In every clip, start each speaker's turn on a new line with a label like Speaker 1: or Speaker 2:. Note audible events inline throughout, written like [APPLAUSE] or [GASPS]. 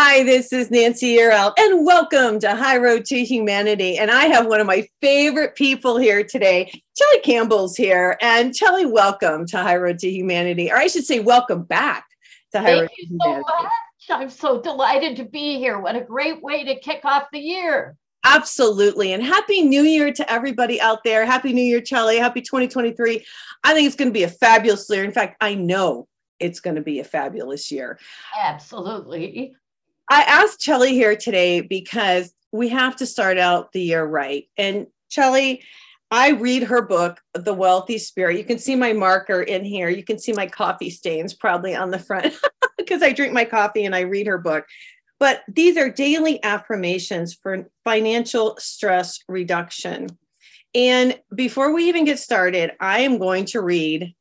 Speaker 1: Hi, this is Nancy Yearout, and welcome to High Road to Humanity. And I have one of my favorite people here today. Chelly Campbell's here. And Chelly, welcome to High Road to Humanity, or I should say, welcome back to High Road to Humanity.
Speaker 2: Thank
Speaker 1: Road
Speaker 2: you
Speaker 1: to
Speaker 2: so
Speaker 1: Humanity.
Speaker 2: much. I'm so delighted to be here. What a great way to kick off the year.
Speaker 1: Absolutely. And Happy New Year to everybody out there. Happy New Year, Chelly. Happy 2023. I think it's going to be a fabulous year. In fact, I know it's going to be a fabulous year.
Speaker 2: Absolutely.
Speaker 1: I asked Chelly here today because we have to start out the year right. And Chelly, I read her book, The Wealthy Spirit. You can see my marker in here. You can see my coffee stains probably on the front [LAUGHS] because I drink my coffee and I read her book. But these are daily affirmations for financial stress reduction. And before we even get started, I am going to read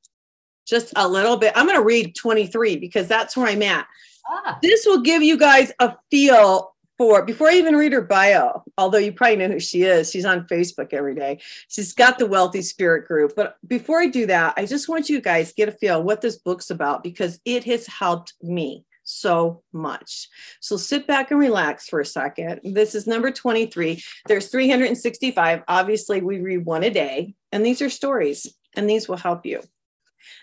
Speaker 1: just a little bit. I'm going to read 23 because that's where I'm at.
Speaker 2: Ah,
Speaker 1: This will give you guys a feel for before I even read her bio, although you probably know who she is. She's on Facebook every day. She's got the Wealthy Spirit group. But before I do that, I just want you guys to get a feel what this book's about because it has helped me so much. So sit back and relax for a second. This is number 23. There's 365. Obviously, we read one a day, and these are stories, and these will help you.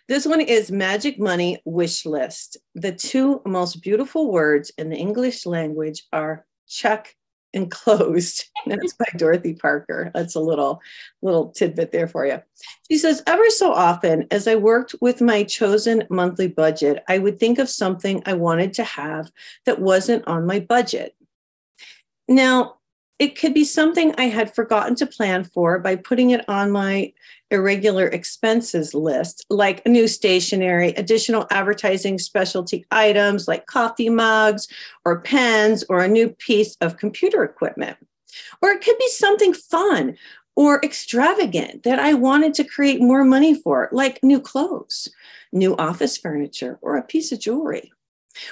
Speaker 1: This one is Magic Money Wish List. The two most beautiful words in the English language are check and closed. [LAUGHS] That's by Dorothy Parker. That's a little little tidbit there for you. She says, ever so often, as I worked with my chosen monthly budget, I would think of something I wanted to have that wasn't on my budget. Now, it could be something I had forgotten to plan for by putting it on my irregular expenses list, like new stationery, additional advertising specialty items like coffee mugs or pens or a new piece of computer equipment. Or it could be something fun or extravagant that I wanted to create more money for, like new clothes, new office furniture, or a piece of jewelry.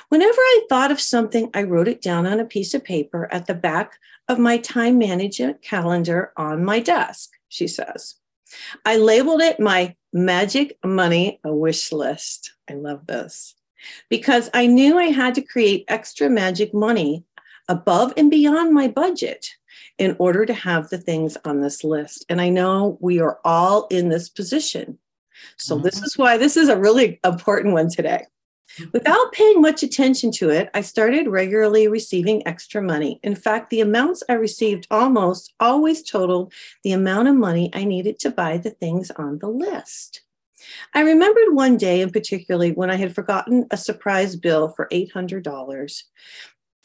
Speaker 1: Whenever I thought of something, I wrote it down on a piece of paper at the back of my time management calendar on my desk, she says. I labeled it my magic money wish list. I love this because I knew I had to create extra magic money above and beyond my budget in order to have the things on this list. And I know we are all in this position. So, this mm-hmm. is why this is a really important one today. Without paying much attention to it, I started regularly receiving extra money. In fact, the amounts I received almost always totaled the amount of money I needed to buy the things on the list. I remembered one day in particular when I had forgotten a surprise bill for $800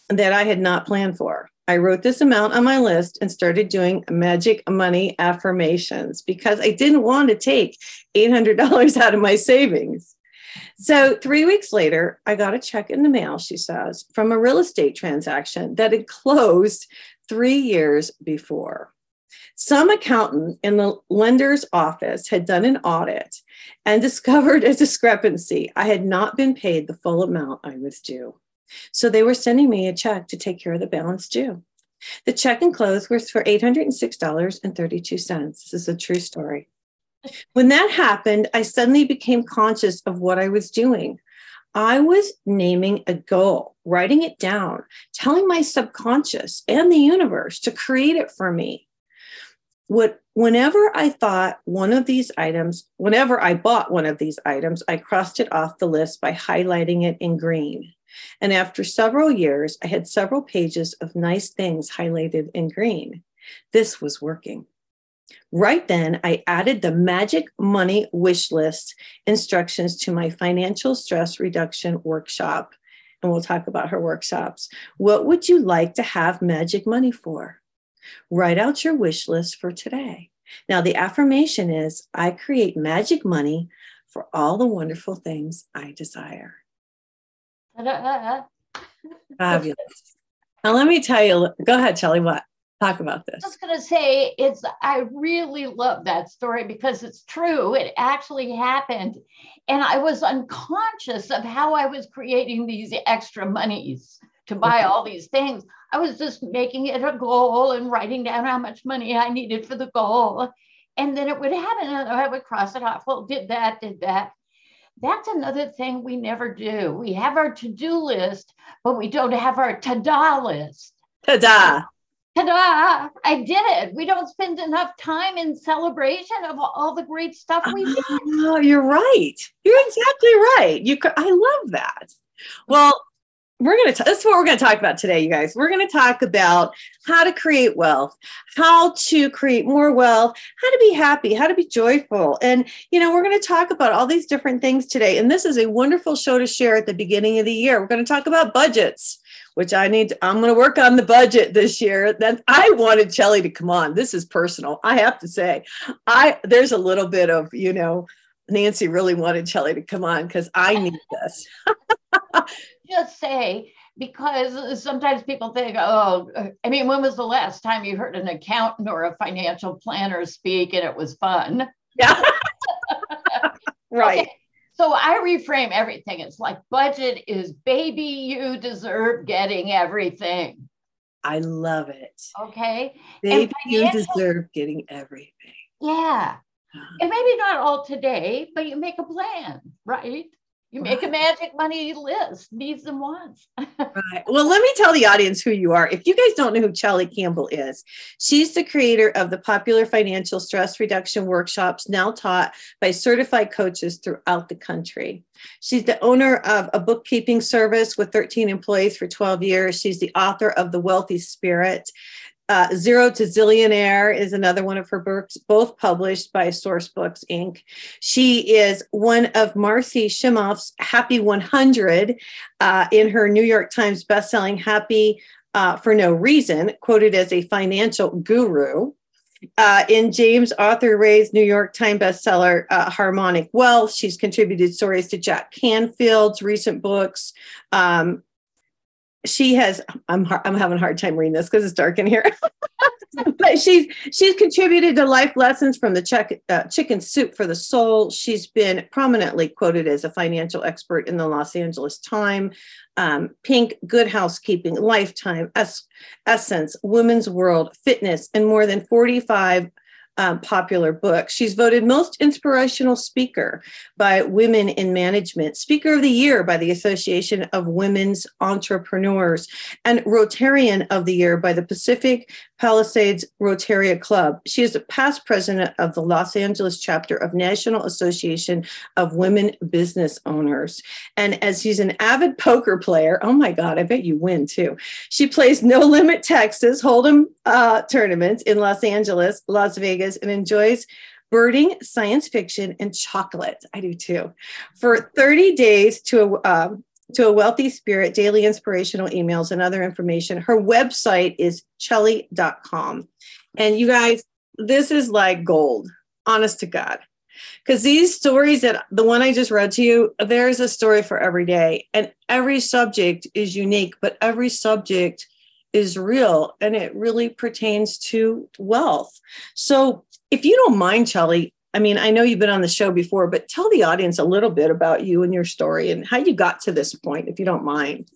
Speaker 1: that I had not planned for. I wrote this amount on my list and started doing magic money affirmations because I didn't want to take $800 [LAUGHS] out of my savings. So, three weeks later, I got a check in the mail, she says, from a real estate transaction that had closed three years before. Some accountant in the lender's office had done an audit and [LAUGHS] discovered a discrepancy. I had not been paid the full amount I was due. So, they were sending me a check to take care of the balance due. The check and enclosed was for $806.32. This is a true story. When that happened, I suddenly became conscious of what I was doing. I was naming a goal, writing it down, telling my subconscious and the universe to create it for me. What, whenever I thought one of these items, whenever I bought one of these items, I crossed it off the list by highlighting it in green. And after several years, I had several pages of nice things highlighted in green. This was working. Right then, I added the magic money wish list instructions to my financial stress reduction workshop. And we'll talk about her workshops. What would you like to have magic money for? Write out your wish list for today. Now, the affirmation is I create magic money for all the wonderful things I desire. [LAUGHS] Fabulous. Now, let me tell you, go ahead, Chelly, what? Talk about this.
Speaker 2: I was going to say it's I really love that story because it's true. It actually happened. And I was unconscious of how I was creating these extra monies to buy all these things. I was just making it a goal and writing down how much money I needed for the goal. And then it would happen and I would cross it off. Well, did that, did that. that's another thing we never do. We have our to do list, but we don't have our ta da list.
Speaker 1: Ta da.
Speaker 2: Ta da. I did it. We don't spend enough time in celebration of all the great stuff we did.
Speaker 1: Oh, you're right. You're exactly right. You, I love that. Well, we're going to that's what we're going to talk about today you guys we're going to talk about how to create wealth how to create more wealth how to be happy how to be joyful and you know we're going to talk about all these different things today and this is a wonderful show to share at the beginning of the year we're going to talk about budgets which i need to, i'm going to work on the budget this year Then i wanted Chelly to come on this is personal i have to say i there's a little bit of you know nancy really wanted Chelly to come on because i [LAUGHS] need this
Speaker 2: just say because sometimes people think, oh, I mean, when was the last time you heard an accountant or a financial planner speak and it was fun?
Speaker 1: Yeah. [LAUGHS] right.
Speaker 2: Okay. So I reframe everything. It's like budget is baby, you deserve getting everything.
Speaker 1: I love it.
Speaker 2: Okay.
Speaker 1: Baby, you deserve getting everything.
Speaker 2: Yeah. And maybe not all today, but you make a plan, right? You make a magic money list, needs and wants. [LAUGHS]
Speaker 1: right. Well, let me tell the audience who you are. If you guys don't know who Chelly Campbell is, she's the creator of the popular financial stress reduction workshops now taught by certified coaches throughout the country. She's the owner of a bookkeeping service with 13 employees for 12 years. She's the author of The Wealthy Spirit. Uh, Zero to Zillionaire is another one of her books, both published by Sourcebooks Inc. She is one of Marcy Shimoff's Happy 100 uh, in her New York Times bestselling Happy uh, for No Reason, quoted as a financial guru. Uh, in James Arthur Ray's New York Times bestseller, uh, Harmonic Wealth, she's contributed stories to Jack Canfield's recent books, um, she has i'm i'm having a hard time reading this because it's dark in here. [LAUGHS] But she's she's contributed to life lessons from the check, uh, chicken soup for the soul. She's been prominently quoted as a financial expert in the los angeles time um, pink good housekeeping lifetime es- essence women's world fitness and more than 45 um, popular book. She's voted most inspirational speaker by Women in Management, Speaker of the Year by the Association of Women's Entrepreneurs, and Rotarian of the Year by the Pacific Palisades Rotaria Club. She is a past president of the Los Angeles chapter of National Association of Women Business Owners. And as she's an avid poker player, oh my God, I bet you win too. She plays No Limit Texas Hold'em uh, tournaments in Los Angeles, Las Vegas, and enjoys birding, science fiction, and chocolate. I do too. For 30 days to a, um, to a wealthy spirit, daily inspirational emails, and other information. Her website is chelly.com. And you guys, this is like gold, honest to God. Because these stories that the one I just read to you, there's a story for every day, and every subject is unique, but every subject is real and it really pertains to wealth. So, if you don't mind, Chelly, I mean, I know you've been on the show before, but tell the audience a little bit about you and your story and how you got to this point, if you don't mind.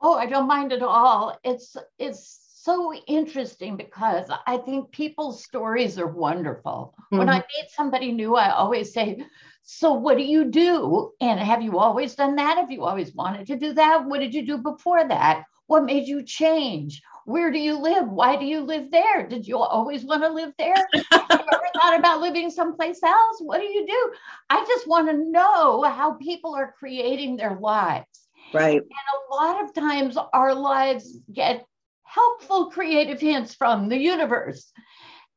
Speaker 2: Oh, I don't mind at all. It's it's so interesting because I think people's stories are wonderful. Mm-hmm. When I meet somebody new, I always say, So, what do you do? And have you always done that? Have you always wanted to do that? What did you do before that? What made you change? Where do you live? Why do you live there? Did you always want to live there? [LAUGHS] Have you ever thought about living someplace else? What do you do? I just want to know how people are creating their lives.
Speaker 1: Right.
Speaker 2: And a lot of times our lives get helpful creative hints from the universe.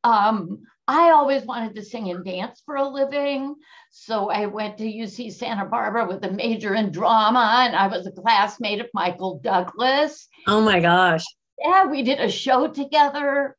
Speaker 2: Um, I always wanted to sing and dance for a living. So I went to UC Santa Barbara with a major in drama, and I was a classmate of Michael Douglas.
Speaker 1: Oh my gosh
Speaker 2: yeah, we did a show together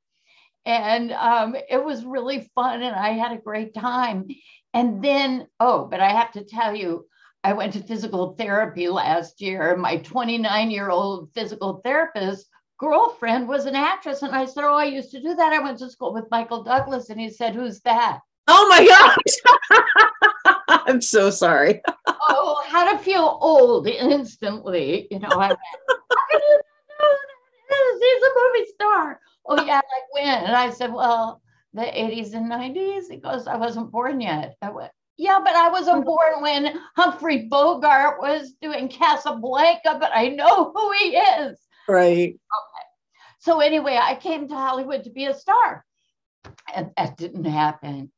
Speaker 2: and um, it was really fun and I had a great time. And then, oh, but I have to tell you, I went to physical therapy last year. My 29 year old physical therapist girlfriend was an actress. And I said, Oh, I used to do that. I went to school with Michael Douglas. And he said, Who's that?
Speaker 1: Oh my gosh. [LAUGHS] I'm so sorry.
Speaker 2: oh, how to feel old instantly. You know, I went, How can you know he's a movie star. Oh yeah, like when? And I said, well, the 80s and 90s. He goes, I wasn't born yet. I went, Yeah, but I wasn't born when Humphrey Bogart was doing Casablanca, but I know who he is.
Speaker 1: Right.
Speaker 2: Okay. So anyway, I came to Hollywood to be a star, and that didn't happen.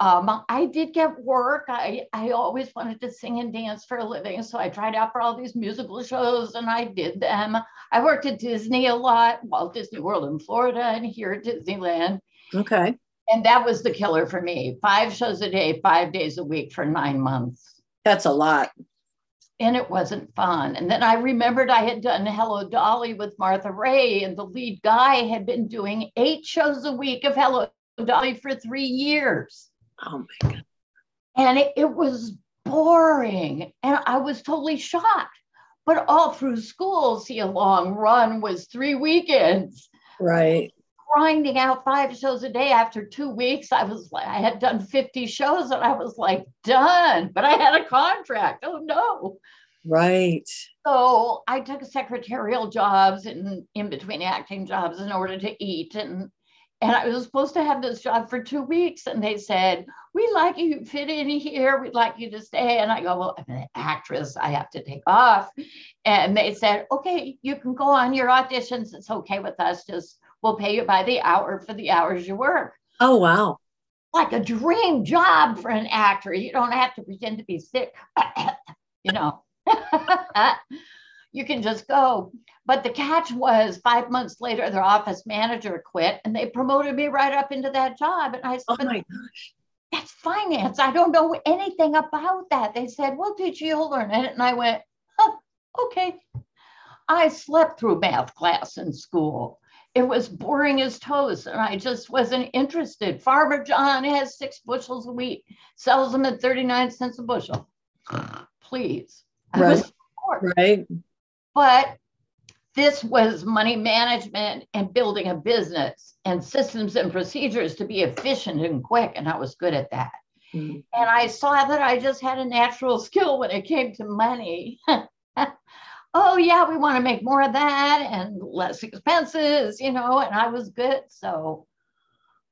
Speaker 2: Um, I did get work. I, I always wanted to sing and dance for a living. So I tried out for all these musical shows and I did them. I worked at Disney a lot, Walt Disney World in Florida and here at Disneyland.
Speaker 1: Okay.
Speaker 2: And that was the killer for me. Five shows a day, five days a week for nine months.
Speaker 1: That's a lot.
Speaker 2: And it wasn't fun. And then I remembered I had done Hello Dolly with Martha Raye, and the lead guy had been doing eight shows a week of Hello Dolly for three years.
Speaker 1: Oh my God.
Speaker 2: And it, it was boring. And I was totally shocked. But all through school, see, a long run was three weekends.
Speaker 1: Right.
Speaker 2: Grinding out five shows a day after two weeks, I was like, I had done 50 shows and I was like, done. But I had a contract. Oh no.
Speaker 1: Right.
Speaker 2: So I took secretarial jobs and in between acting jobs in order to eat. And and I was supposed to have this job for two weeks. And they said, We like you, you fit in here. We'd like you to stay. And I go, Well, I'm an actress. I have to take off. And they said, Okay, you can go on your auditions. It's okay with us. Just we'll pay you by the hour for the hours you work.
Speaker 1: Oh, wow.
Speaker 2: Like a dream job for an actor. You don't have to pretend to be sick, [COUGHS] you know. [LAUGHS] you can just go. But the catch was five months later, their office manager quit and they promoted me right up into that job. And I said,
Speaker 1: Oh my gosh.
Speaker 2: That's finance. I don't know anything about that. They said, We'll teach you, you'll learn it. And I went, oh, okay. I slept through math class in school. It was boring as toast, and I just wasn't interested. Farmer John has six bushels of wheat, sells them at 39 cents a bushel. Please.
Speaker 1: Right. Right.
Speaker 2: but this was money management and building a business and systems and procedures to be efficient and quick and i was good at that
Speaker 1: Mm.
Speaker 2: and i saw that i just had a natural skill when it came to money [LAUGHS] oh yeah we want to make more of that and less expenses you know and i was good so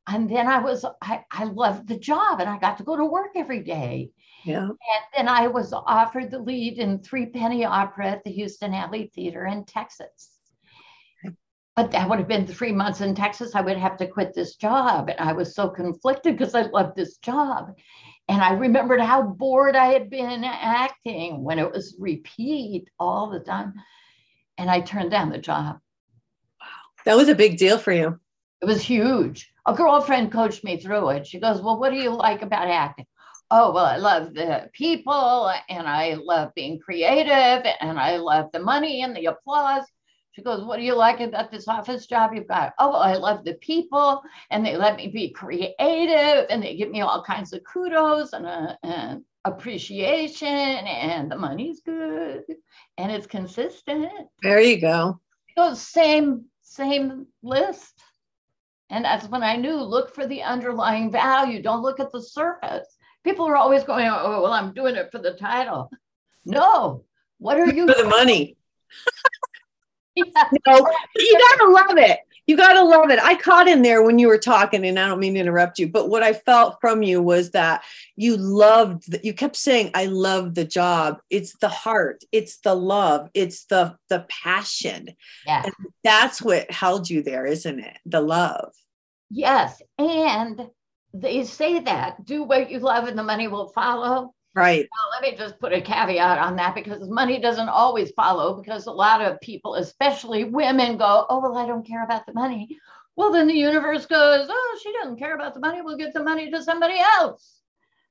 Speaker 2: and then i was i, I loved the job and i got to go to work every day
Speaker 1: Yeah.
Speaker 2: and then I was offered the lead in Threepenny Opera at the Houston Alley Theater in Texas. But that would have been three months in Texas. I would have to quit this job. And I was so conflicted because I loved this job. And I remembered how bored I had been acting when it was repeat all the time. And I turned down the job. Wow.
Speaker 1: That was a big deal for you.
Speaker 2: It was huge. A girlfriend coached me through it. She goes, Well, what do you like about acting? Oh, well, I love the people and I love being creative and I love the money and the applause. She goes, What do you like about this office job you've got? Oh, I love the people and they let me be creative and they give me all kinds of kudos and, uh, and appreciation and the money's good and it's consistent
Speaker 1: There you go.
Speaker 2: goes same same list and that's when i knew look for the underlying value don't look at the surface people are always going oh well i'm doing it for the title no what are [LAUGHS] you
Speaker 1: For the money. [LAUGHS] [LAUGHS] No, you gotta love it. You gotta love it. I caught in there when you were talking, and I don't mean to interrupt you, but what I felt from you was that you loved. The, you kept saying, "I love the job." It's the heart. It's the love. It's the the passion.
Speaker 2: yeah
Speaker 1: And that's what held you there, isn't it? The love.
Speaker 2: yes and they say that do what you love and the money will follow
Speaker 1: Right.
Speaker 2: Well, let me just put a caveat on that because money doesn't always follow because a lot of people, especially women, go, Oh, well, I don't care about the money. Well, then the universe goes, Oh, she doesn't care about the money. We'll give the money to somebody else.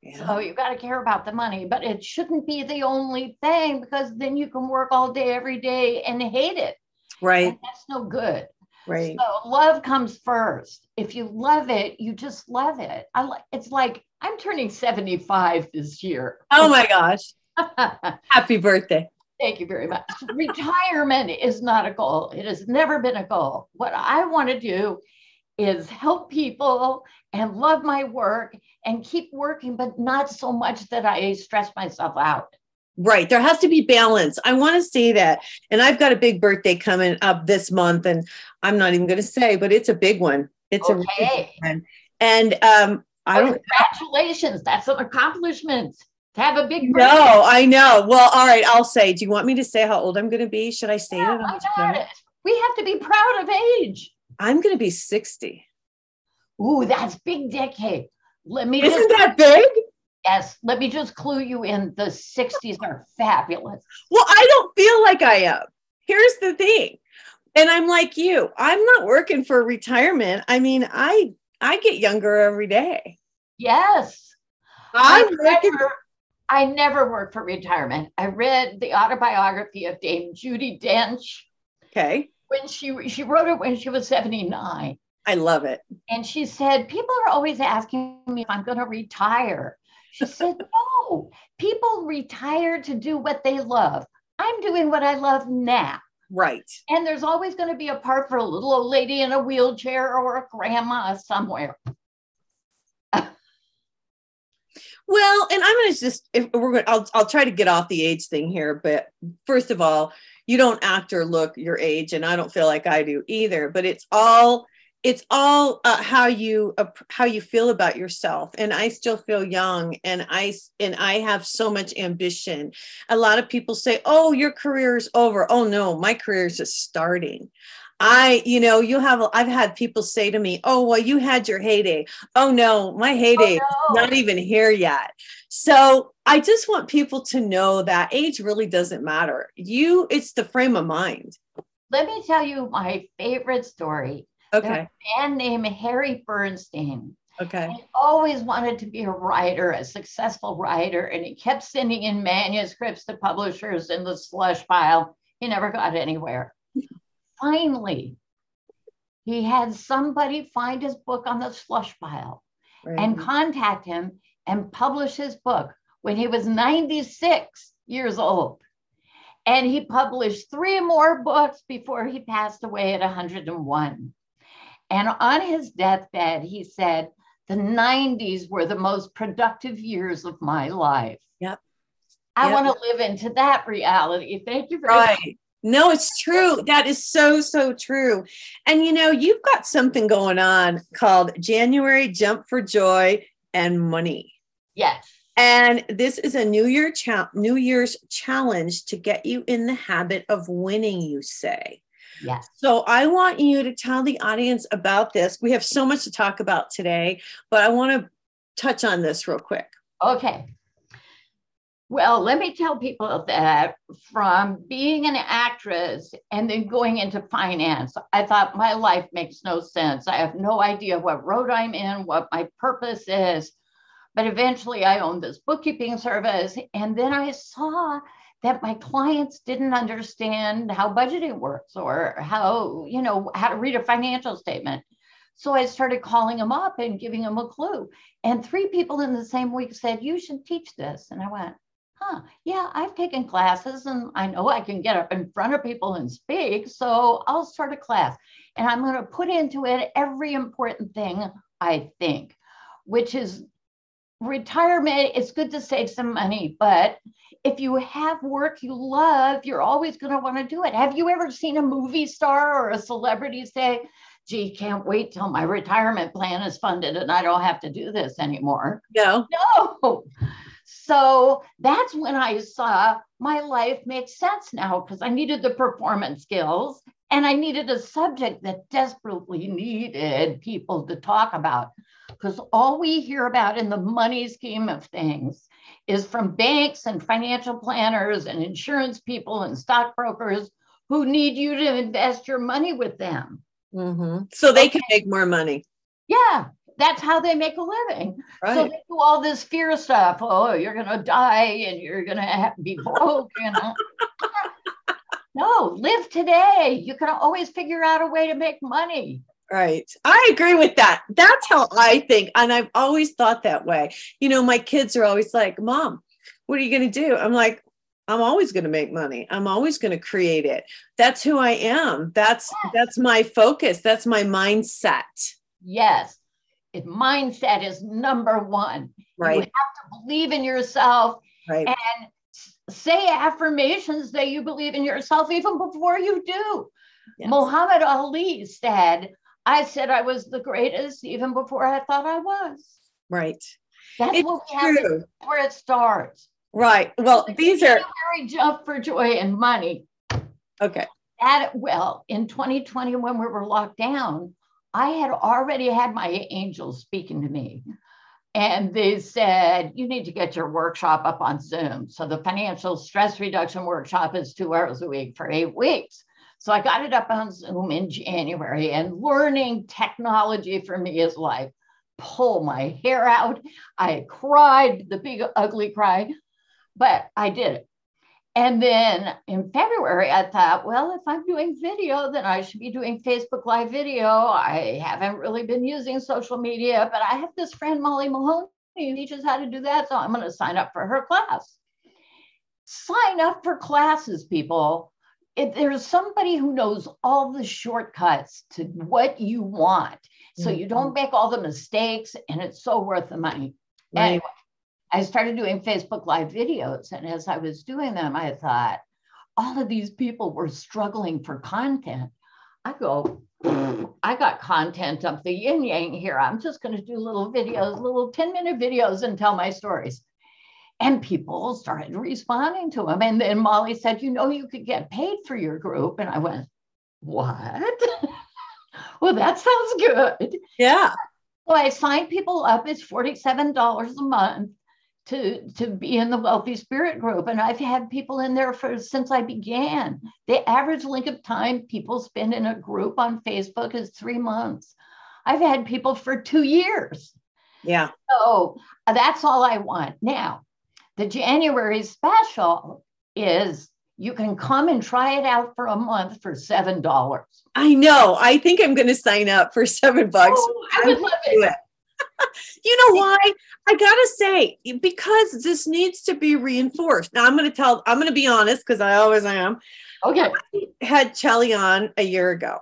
Speaker 1: Yeah.
Speaker 2: So you've got to care about the money, but it shouldn't be the only thing because then you can work all day, every day and hate it.
Speaker 1: Right.
Speaker 2: And that's no good.
Speaker 1: Right.
Speaker 2: So love comes first. If you love it, you just love it. I like it's like I'm turning 75 this year.
Speaker 1: Oh my gosh. [LAUGHS] Happy birthday.
Speaker 2: Thank you very much. Retirement is not a goal. It has never been a goal. What I want to do is help people and love my work and keep working, but not so much that I stress myself out.
Speaker 1: Right. There has to be balance. I want to say that. And I've got a big birthday coming up this month, and I'm not even going to say, but it's a big one. It's a really big one. And um, I
Speaker 2: Oh,
Speaker 1: don't
Speaker 2: congratulations. That's an accomplishment to have a big
Speaker 1: know. I know. Well, all right. I'll say. Do you want me to say how old I'm going to be? Should I say
Speaker 2: Yeah,
Speaker 1: it?
Speaker 2: why
Speaker 1: on the
Speaker 2: not?
Speaker 1: show?
Speaker 2: We have to be proud of age.
Speaker 1: I'm going to be 60.
Speaker 2: Ooh, that's big decade. Let me
Speaker 1: Isn't
Speaker 2: just
Speaker 1: that big?
Speaker 2: yes, let me just clue you in. The 60s are fabulous.
Speaker 1: Well, I don't feel like I am. Here's the thing. And I'm like you. I'm not working for retirement. I mean, I I get younger every day.
Speaker 2: Yes.
Speaker 1: I'm
Speaker 2: I
Speaker 1: working
Speaker 2: never, I never worked for retirement. I read the autobiography of Dame Judi Dench
Speaker 1: Okay.
Speaker 2: when she she wrote it when she was 79.
Speaker 1: I love it.
Speaker 2: And she said, People are always asking me if I'm going to retire. She [LAUGHS] said, No, people retire to do what they love. I'm doing what I love now.
Speaker 1: Right.
Speaker 2: And there's always going to be a part for a little old lady in a wheelchair or a grandma somewhere.
Speaker 1: Well, and I'm going to just if we're going I'll I'll try to get off the age thing here, but first of all, you don't act or look your age and I don't feel like I do either, but it's all it's all uh, how you uh, how you feel about yourself and i still feel young and i and i have so much ambition a lot of people say oh your career is over oh no my career is just starting i you know you have i've had people say to me oh well you had your heyday oh no my heyday
Speaker 2: Oh, no.
Speaker 1: not even here yet. So I just want people to know that age really doesn't matter. You, it's the frame of mind.
Speaker 2: Let me tell you my favorite story.
Speaker 1: Okay.
Speaker 2: A man named Harry Bernstein.
Speaker 1: Okay.
Speaker 2: He always wanted to be a writer, a successful writer, and he kept sending in manuscripts to publishers in the slush pile. He never got anywhere. Finally, he had somebody find his book on the slush pile
Speaker 1: Right.
Speaker 2: and contact him and publish his book when he was 96 years old. And he published three more books before he passed away at 101. And on his deathbed, he said, The 90s were the most productive years of my life.
Speaker 1: Yep.
Speaker 2: I
Speaker 1: Yep.
Speaker 2: want to live into that reality. Thank you very much.
Speaker 1: right. No, it's true. That is so, so true. And you know, you've got something going on called January Jump for Joy and Money.
Speaker 2: Yes.
Speaker 1: And this is a New Year cha- New Year's challenge to get you in the habit of winning, you say.
Speaker 2: Yes.
Speaker 1: So I want you to tell the audience about this. We have so much to talk about today, but I want to touch on this real quick.
Speaker 2: Okay. Well, let me tell people that from being an actress and then going into finance, I thought my life makes no sense. I have no idea what road I'm in, what my purpose is. But eventually I owned this bookkeeping service. And then I saw that my clients didn't understand how budgeting works or how, you know, how to read a financial statement. So I started calling them up and giving them a clue. And three people in the same week said, You should teach this. And I went, Huh, yeah, I've taken classes and I know I can get up in front of people and speak. So I'll start a class and I'm going to put into it every important thing I think, which is retirement. It's good to save some money, but if you have work you love, you're always going to want to do it. Have you ever seen a movie star or a celebrity say, gee, can't wait till my retirement plan is funded and I don't have to do this anymore?
Speaker 1: No.
Speaker 2: No. So that's when I saw my life makes sense now because I needed the performance skills and I needed a subject that desperately needed people to talk about. Because all we hear about in the money scheme of things is from banks and financial planners and insurance people and stockbrokers who need you to invest your money with them.
Speaker 1: Mhm. So they can make more money.
Speaker 2: Yeah, that's how they make a living. So they do all this fear stuff. Oh, you're gonna die and you're gonna have, be broke. You know. [LAUGHS] no, live today. You can always figure out a way to make money.
Speaker 1: Right. I agree with that. That's how I think. And I've always thought that way. You know, my kids are always like, Mom, what are you going to do? I'm like, I'm always going to make money. I'm always going to create it. That's who I am. That's that's my focus. That's my mindset.
Speaker 2: Yes, it, mindset is number one.
Speaker 1: Right.
Speaker 2: You have to believe in yourself
Speaker 1: Right.
Speaker 2: and say affirmations that you believe in yourself even before you do.
Speaker 1: Yes.
Speaker 2: Muhammad Ali said, I said I was the greatest even before I thought I was.
Speaker 1: Right.
Speaker 2: That's
Speaker 1: It's
Speaker 2: what we have to, where it starts.
Speaker 1: Right. Well, these are
Speaker 2: very jump for joy and money.
Speaker 1: okay.
Speaker 2: At well, in 2020, when we were locked down, I had already had my angels speaking to me. And they said, you need to get your workshop up on Zoom. So the financial stress reduction workshop is two hours a week for eight weeks. So I got it up on Zoom in January, and learning technology for me is like pull my hair out. I cried the big ugly cry, but I did it. And then in February, I thought, well, if I'm doing video, then I should be doing Facebook Live video. I haven't really been using social media, but I have this friend, Molly Mahoney, who teaches how to do that. So I'm going to sign up for her class. Sign up for classes, people. If there's somebody who knows all the shortcuts to what you want, so mm-hmm. you don't make all the mistakes, and it's so worth the money.
Speaker 1: Right.
Speaker 2: Anyway, I started doing Facebook Live videos. And as I was doing them, I thought, all of these people were struggling for content. I go, [CLEARS THROAT] I got content of the yin yang here. I'm just going to do little videos, little 10 minute videos and tell my stories. And people started responding to them. And then Molly said, You know, you could get paid for your group. And I went, What? [LAUGHS] well, that sounds good.
Speaker 1: Yeah.
Speaker 2: So I sign people up. It's $47 a month to, to be in the Wealthy Spirit group. And I've had people in there for since I began. The average length of time people spend in a group on Facebook is three months. I've had people for two years.
Speaker 1: Yeah.
Speaker 2: So uh, that's all I want. Now, the January special is you can come and try it out for a month for seven dollars.
Speaker 1: I know. I think I'm going to sign up for seven bucks.
Speaker 2: Oh, I would love it. [LAUGHS]
Speaker 1: you know why? I gotta say, because this needs to be reinforced. Now I'm gonna tell, I'm gonna be honest, because I always am.
Speaker 2: Okay.
Speaker 1: Had Chelly on a year ago.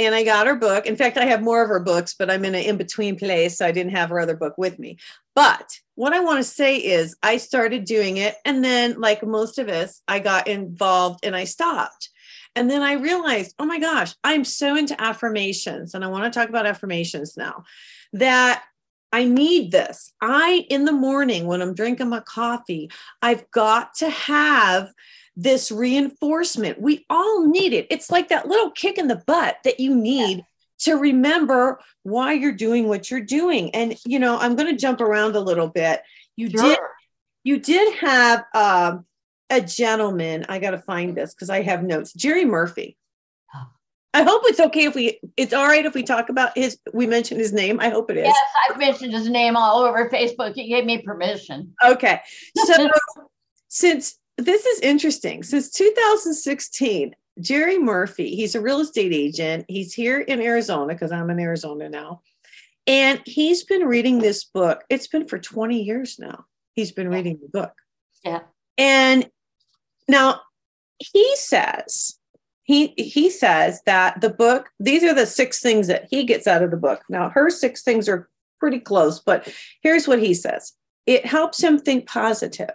Speaker 1: And I got her book. In fact, I have more of her books, but I'm in an in-between place. So I didn't have her other book with me. But what I want to say is I started doing it. And then, like most of us, I got involved and I stopped. And then I realized, oh my gosh, I'm so into affirmations. And I want to talk about affirmations now that I need this. I, in the morning when I'm drinking my coffee, I've got to have this reinforcement. We all need it. It's like that little kick in the butt that you need to remember why you're doing what you're doing. And, you know, I'm going to jump around a little bit. You did you did have um, a gentleman. I got to find this because I have notes. Jerry Murphy. Oh. I hope it's okay if we. It's all right if we talk about his. We mentioned his name. I hope it is.
Speaker 2: Yes, I've mentioned his name all over Facebook. He gave me permission.
Speaker 1: Okay. So [LAUGHS] since this is interesting, since 2016, Jerry Murphy, he's a real estate agent. He's here in Arizona because I'm in Arizona now. And he's been reading this book. It's been for 20 years now. He's been reading the book.
Speaker 2: Yeah.
Speaker 1: And now he says, he he says that the book, these are the six things that he gets out of the book. Now, her six things are pretty close, but here's what he says. It helps him think positive.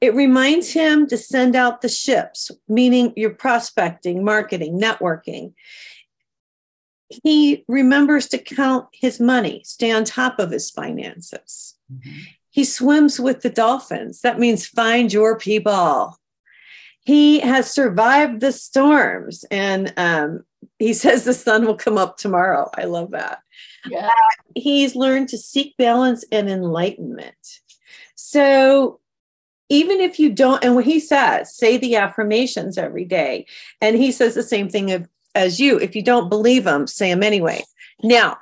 Speaker 1: It reminds him to send out the ships, meaning you're prospecting, marketing, networking. He remembers to count his money, stay on top of his finances. Mm-hmm. He swims with the dolphins. That means find your people. He has survived the storms, and um, he says the sun will come up tomorrow. I love that
Speaker 2: Yeah.
Speaker 1: he's learned to seek balance and enlightenment. So even if you don't, and what he says, say the affirmations every day. And he says the same thing of- as you. If you don't believe them, say them anyway. Now,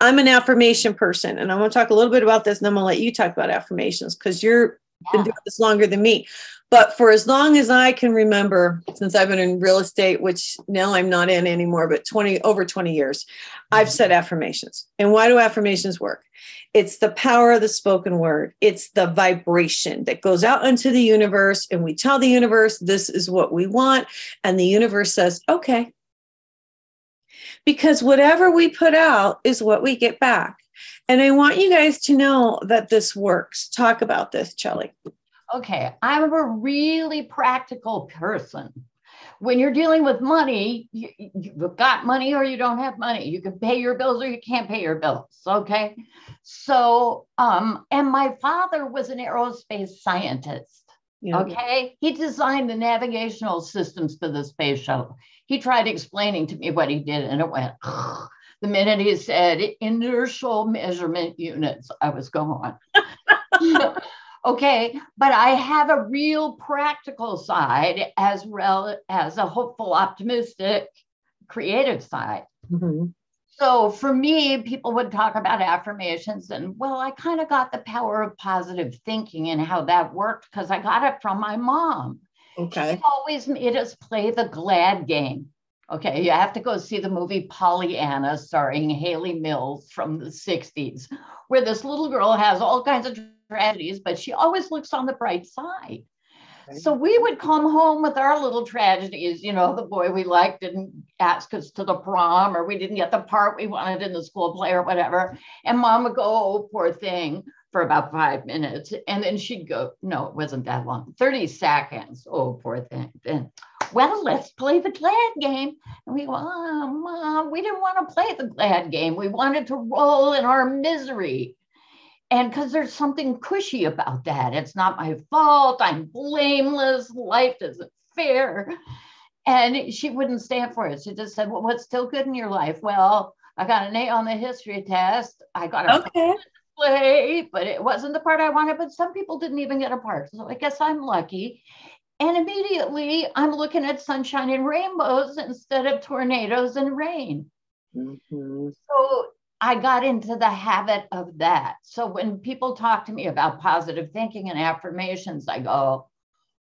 Speaker 1: I'm an affirmation person, and I want to talk a little bit about this, and I'm going to let you talk about affirmations because you're been doing this longer than me. But for as long as I can remember, since I've been in real estate, which now I'm not in anymore, but 20 over 20 years, I've said affirmations. And why do affirmations work? It's the power of the spoken word. It's the vibration that goes out into the universe, and we tell the universe this is what we want, and the universe says, okay. Because whatever we put out is what we get back. And I want you guys to know that this works. Talk about this, Chelly.
Speaker 2: Okay. I'm a really practical person. when you're dealing with money, you, you've got money or you don't have money. You can pay your bills or you can't pay your bills. Okay. So, um, and my father was an aerospace scientist. Yeah. Okay. He designed the navigational systems for the space shuttle. He tried explaining to me what he did, and it went, Ugh. [SIGHS] the minute he said inertial measurement units, I was gone. [LAUGHS] okay but i have a real practical side as well as a hopeful optimistic creative side. Mm-hmm. so for me people would talk about affirmations and well i kind of got the power of positive thinking and how that worked because i got it from my mom.
Speaker 1: Okay.
Speaker 2: She always made us play the glad game. Okay, you have to go see the movie Pollyanna starring Hayley Mills from the 60s, where this little girl has all kinds of tragedies, but she always looks on the bright side. So we would come home with our little tragedies. You know, the boy we liked didn't ask us to the prom, or we didn't get the part we wanted in the school play, or whatever. And mom would go, Oh, poor thing, for about five minutes. And then she'd go, No, it wasn't that long 30 seconds. Oh, poor thing. Then, well, let's play the glad game. And we go, Oh, mom, we didn't want to play the glad game. We wanted to roll in our misery. And because there's something cushy about that. It's not my fault. I'm blameless. Life isn't fair. And she wouldn't stand for it. She just said, Well, what's still good in your life? Well, I got an A on the history test. I got a okay. play, but it wasn't the part I wanted. But some people didn't even get a part. So I guess I'm lucky. And immediately I'm looking at sunshine and rainbows instead of tornadoes and rain. Mm-hmm. So I got into the habit of that. So when people talk to me about positive thinking and affirmations, I go,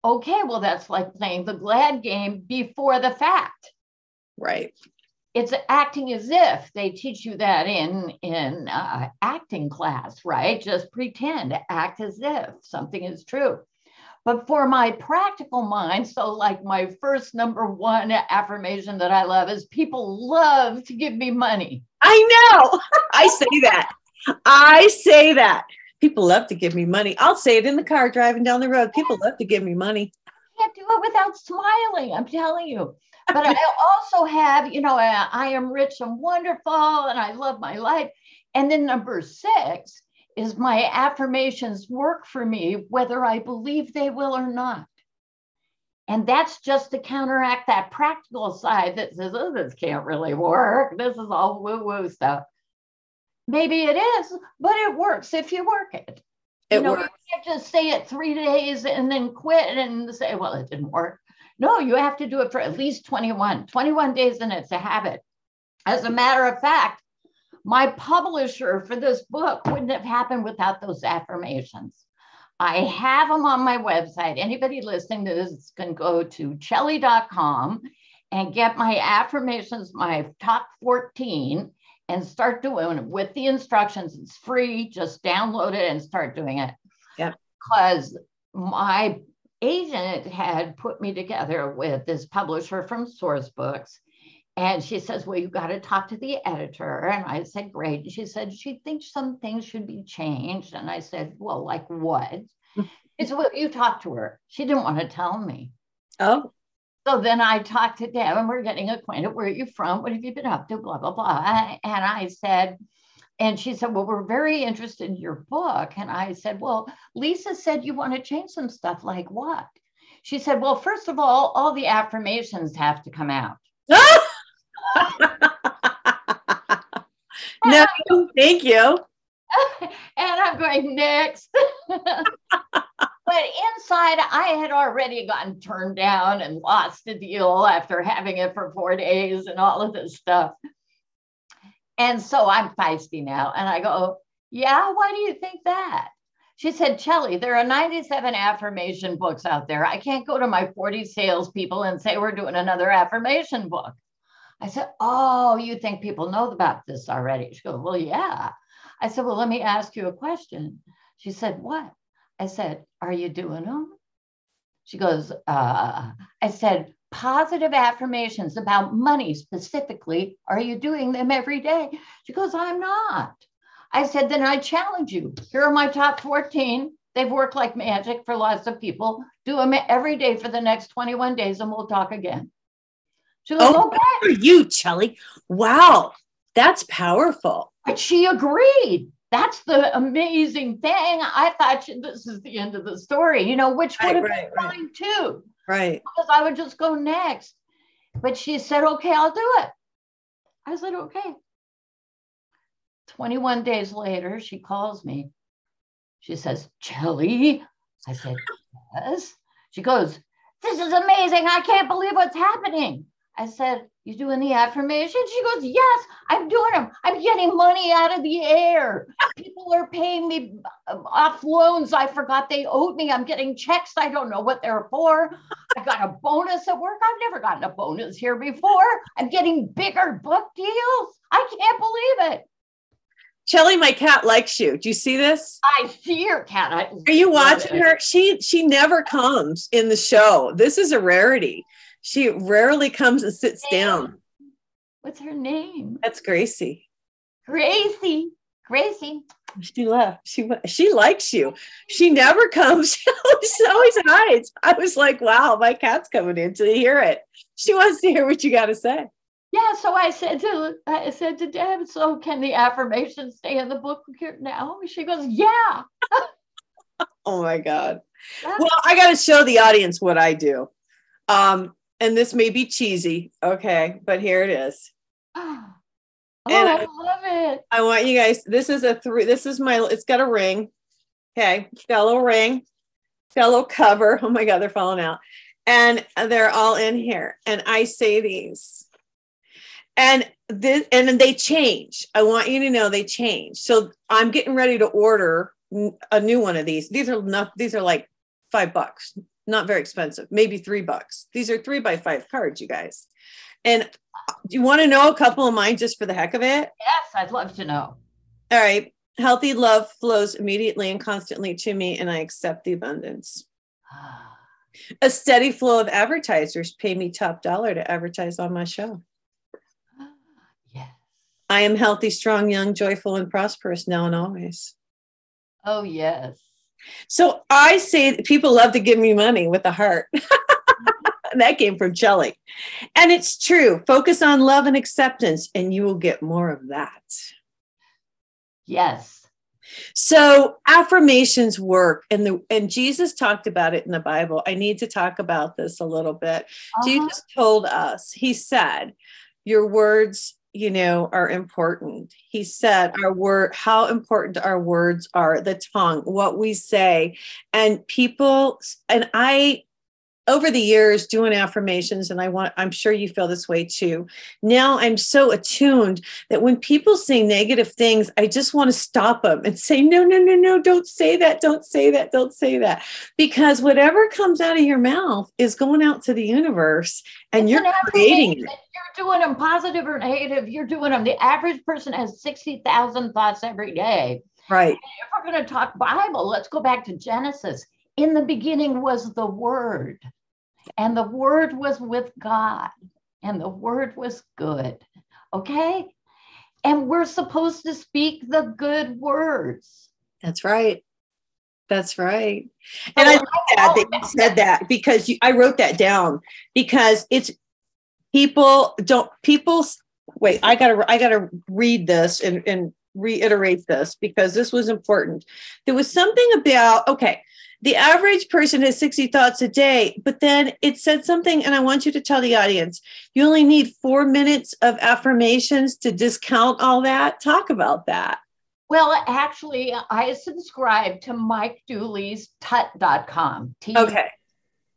Speaker 2: okay, well, that's like playing the glad game before the fact.
Speaker 1: Right.
Speaker 2: It's acting as if they teach you that in in uh, acting class, right? Just pretend, act as if something is true. But for my practical mind, so like my first number one affirmation that I love is people love to give me money.
Speaker 1: I know. I say that. I say that. People love to give me money. I'll say it in the car driving down the road. People love to give me money.
Speaker 2: I can't do it without smiling. I'm telling you. But I also have, you know, I, I am rich and wonderful and I love my life. And then number six is my affirmations work for me, whether I believe they will or not. And that's just to counteract that practical side that says, oh, this can't really work. This is all woo woo stuff. Maybe it is, but it works if you work it. It you know, works. you can't just say it three days and then quit and say, well, it didn't work. No, you have to do it for at least 21, 21 days, and it's a habit. As a matter of fact, my publisher for this book wouldn't have happened without those affirmations. I have them on my website. Anybody listening to this can go to chelly.com and get my affirmations, my top 14, and start doing it with the instructions. It's free. Just download it and start doing it.
Speaker 1: Yeah.
Speaker 2: Because my agent had put me together with this publisher from Sourcebooks and she says, Well, you got to talk to the editor. And I said, Great. And she said, She thinks some things should be changed. And I said, Well, like what? Mm. She said, Well, you talk to her. She didn't want to tell me.
Speaker 1: Oh.
Speaker 2: So then I talked to Deb and we're getting acquainted. Where are you from? What have you been up to? Blah, blah, blah. And I said, and she said, Well, we're very interested in your book. And I said, Well, Lisa said you want to change some stuff. Like what? She said, Well, first of all, all the affirmations have to come out. [LAUGHS] [LAUGHS]
Speaker 1: no, thank you. [LAUGHS]
Speaker 2: and I'm going next. [LAUGHS] but inside, I had already gotten turned down and lost the deal after having it for four days and all of this stuff. And so I'm feisty now. And I go, Yeah, why do you think that? She said, Chelly, there are 97 affirmation books out there. I can't go to my 40 salespeople and say we're doing another affirmation book. I said, Oh, you think people know about this already? She goes, Well, yeah. I said, Well, let me ask you a question. She said, What? I said, Are you doing them? She goes, uh, I said, Positive affirmations about money specifically. Are you doing them every day? She goes, I'm not. I said, Then I challenge you. Here are my top 14. They've worked like magic for lots of people. Do them every day for the next 21 days and we'll talk again. She Oh,
Speaker 1: oh
Speaker 2: okay.
Speaker 1: For you, Chelly. Wow. That's powerful.
Speaker 2: But she agreed. That's the amazing thing. I thought she, this is the end of the story, you know, which would
Speaker 1: Right,
Speaker 2: have
Speaker 1: right,
Speaker 2: been
Speaker 1: right.
Speaker 2: fine too,
Speaker 1: Right.
Speaker 2: because I would just go next. But she said, okay, I'll do it. I said, okay. 21 days later, she calls me. She says, Chelly. I said, yes. She goes, this is amazing. I can't believe what's happening. I said, You doing the affirmation? She goes, Yes, I'm doing them. I'm getting money out of the air. People are paying me uh, off loans I forgot they owed me. I'm getting checks. I don't know what they're for. I got a bonus at work. I've never gotten a bonus here before. I'm getting bigger book deals. I can't believe it.
Speaker 1: Chelly, my cat likes you. Do you see this?
Speaker 2: I see your cat. I
Speaker 1: Are you watching
Speaker 2: it.
Speaker 1: her? She she never comes in the show. This is a rarity. She rarely comes and sits down.
Speaker 2: What's her name?
Speaker 1: That's Gracie.
Speaker 2: Gracie. Gracie.
Speaker 1: She left. She she likes you. She never comes. [LAUGHS] She always, hides. I was like, wow, my cat's coming in to hear it. She wants to hear what you got to say.
Speaker 2: Yeah, so I said to I said to Deb, so can the affirmation stay in the book here now? She goes, Yeah. [LAUGHS]
Speaker 1: Oh my god. Well, I got to show the audience what I do. Um, and this may be cheesy, okay, but here it is. [GASPS]
Speaker 2: Oh,
Speaker 1: And
Speaker 2: I
Speaker 1: I-
Speaker 2: love it.
Speaker 1: I want you guys. This is a three. This is my. It's got a ring. Okay, it's got a little ring. It's got a little cover. [LAUGHS] Oh my god, they're falling out, and they're all in here. And I say these, and this, and then they change. I want you to know they change. So I'm getting ready to order a new one of these. These are not. These are like five bucks. Not very expensive. Maybe three bucks. These are three by five cards, you guys. And uh, do you want to know a couple of mine just for the heck of it?
Speaker 2: Yes, I'd love to know.
Speaker 1: All right. Healthy love flows immediately and constantly to me, and I accept the abundance. [SIGHS] A steady flow of advertisers pay me top dollar to advertise on my show. [GASPS]
Speaker 2: Yes.
Speaker 1: I am healthy, strong, young, joyful, and prosperous now and always.
Speaker 2: Oh yes.
Speaker 1: So I say that people love to give me money with a heart. [LAUGHS] that came from Chelly. And it's true. Focus on love and acceptance, and you will get more of that.
Speaker 2: Yes.
Speaker 1: So affirmations work, and the and Jesus talked about it in the Bible. I need to talk about this a little bit.
Speaker 2: Uh-huh.
Speaker 1: Jesus told us, He said, "Your words, you know, are important." He said, "Our word, how important our words are, the tongue, what we say, and people." And I, over the years, doing affirmations, and I want, I'm sure you feel this way too. Now I'm so attuned that when people say negative things, I just want to stop them and say, no, no, no, no, don't say that, don't say that, don't say that. Because whatever comes out of your mouth is going out to the universe and
Speaker 2: It's
Speaker 1: you're creating it.
Speaker 2: Doing them positive or negative. You're doing them. The average person has 60,000 thoughts every day.
Speaker 1: Right.
Speaker 2: If we're going to talk Bible, let's go back to Genesis. In the beginning was the Word, and the Word was with God, and the Word was good. Okay? And we're supposed to speak the good words.
Speaker 1: That's right. That's right. And I like that, that you said that because you, I wrote that down because it's people don't people wait i gotta i gotta read this and, and reiterate this because this was important. There was something about okay the average person has 60 thoughts a day but then it said something and i want you to tell the audience you only need four minutes of affirmations to discount all that. Talk about that.
Speaker 2: Well, actually, I subscribe to Mike Dooley's tut.com. T-
Speaker 1: okay.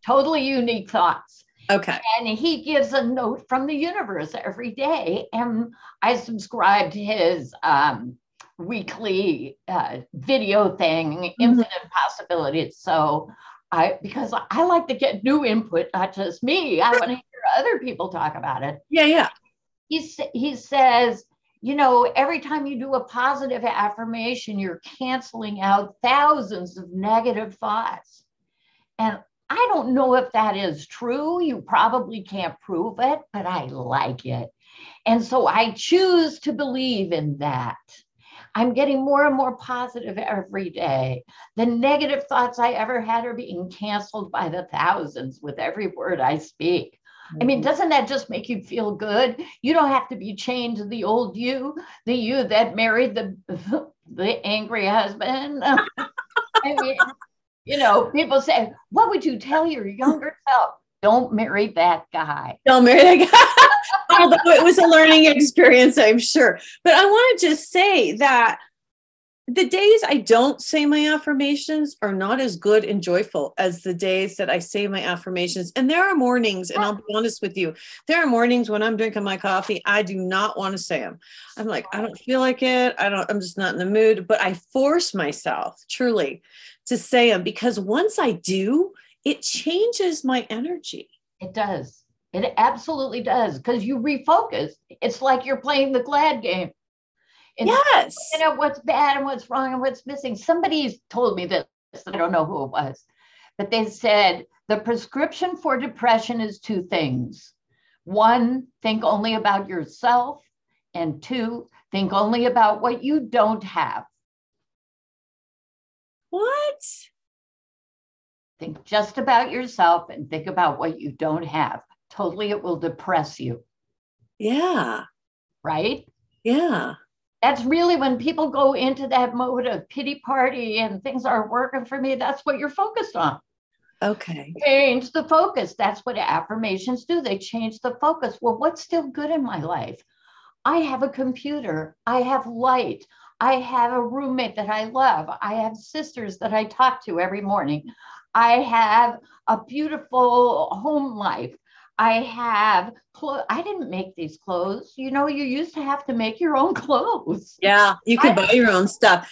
Speaker 2: Totally unique thoughts.
Speaker 1: Okay.
Speaker 2: And he gives a note from the universe every day. And i subscribe to his um, weekly uh, video thing infinite possibilities. So i because i like to get new input not just me. I want to hear other people talk about it.
Speaker 1: Yeah yeah.
Speaker 2: He, he says you know every time you do a positive affirmation you're canceling out thousands of negative thoughts. And I don't know if that is true. You probably can't prove it, but I like it. And so I choose to believe in that. I'm getting more and more positive every day. The negative thoughts I ever had are being canceled by the thousands with every word I speak. I mean,
Speaker 1: Mhm.
Speaker 2: doesn't that just make you feel good? You don't have to be chained to the old you, the you that married the [LAUGHS] the angry husband. [LAUGHS] I mean, you know, people say, "What would you tell your younger [LAUGHS] self?" Don't marry that guy.
Speaker 1: Don't marry that guy. [LAUGHS] Although it was a learning experience, I'm sure. But I want to just say that the days I don't say my affirmations are not as good and joyful as the days that I say my affirmations. And there are mornings, and I'll be honest with you, there are mornings when I'm drinking my coffee, I do not want to say them. I'm like, I don't feel like it. I don't, I'm just not in the mood. But I force myself truly to say them because once I do, it changes my energy.
Speaker 2: It does. It absolutely does because you refocus. It's like you're playing the glad game. And
Speaker 1: Yes.
Speaker 2: you know what's bad and what's wrong and what's missing. Somebody's told me this. I don't know who it was, but they said the prescription for depression is two things. One, think only about yourself, and two, think only about what you don't have.
Speaker 1: What?
Speaker 2: Think just about yourself and think about what you don't have. Totally, it will depress you,
Speaker 1: Yeah.
Speaker 2: right?
Speaker 1: Yeah.
Speaker 2: That's really when people go into that mode of pity party and things aren't working for me. That's what you're focused on.
Speaker 1: Okay.
Speaker 2: change the focus. That's what affirmations do. They change the focus. Well, what's still good in my life? I have a computer, I have light, I have a roommate that I love, I have sisters that I talk to every morning, I have a beautiful home life. I have clothes. I didn't make these clothes. You know, you used to have to make your own [LAUGHS] clothes.
Speaker 1: Yeah. You could buy your own stuff.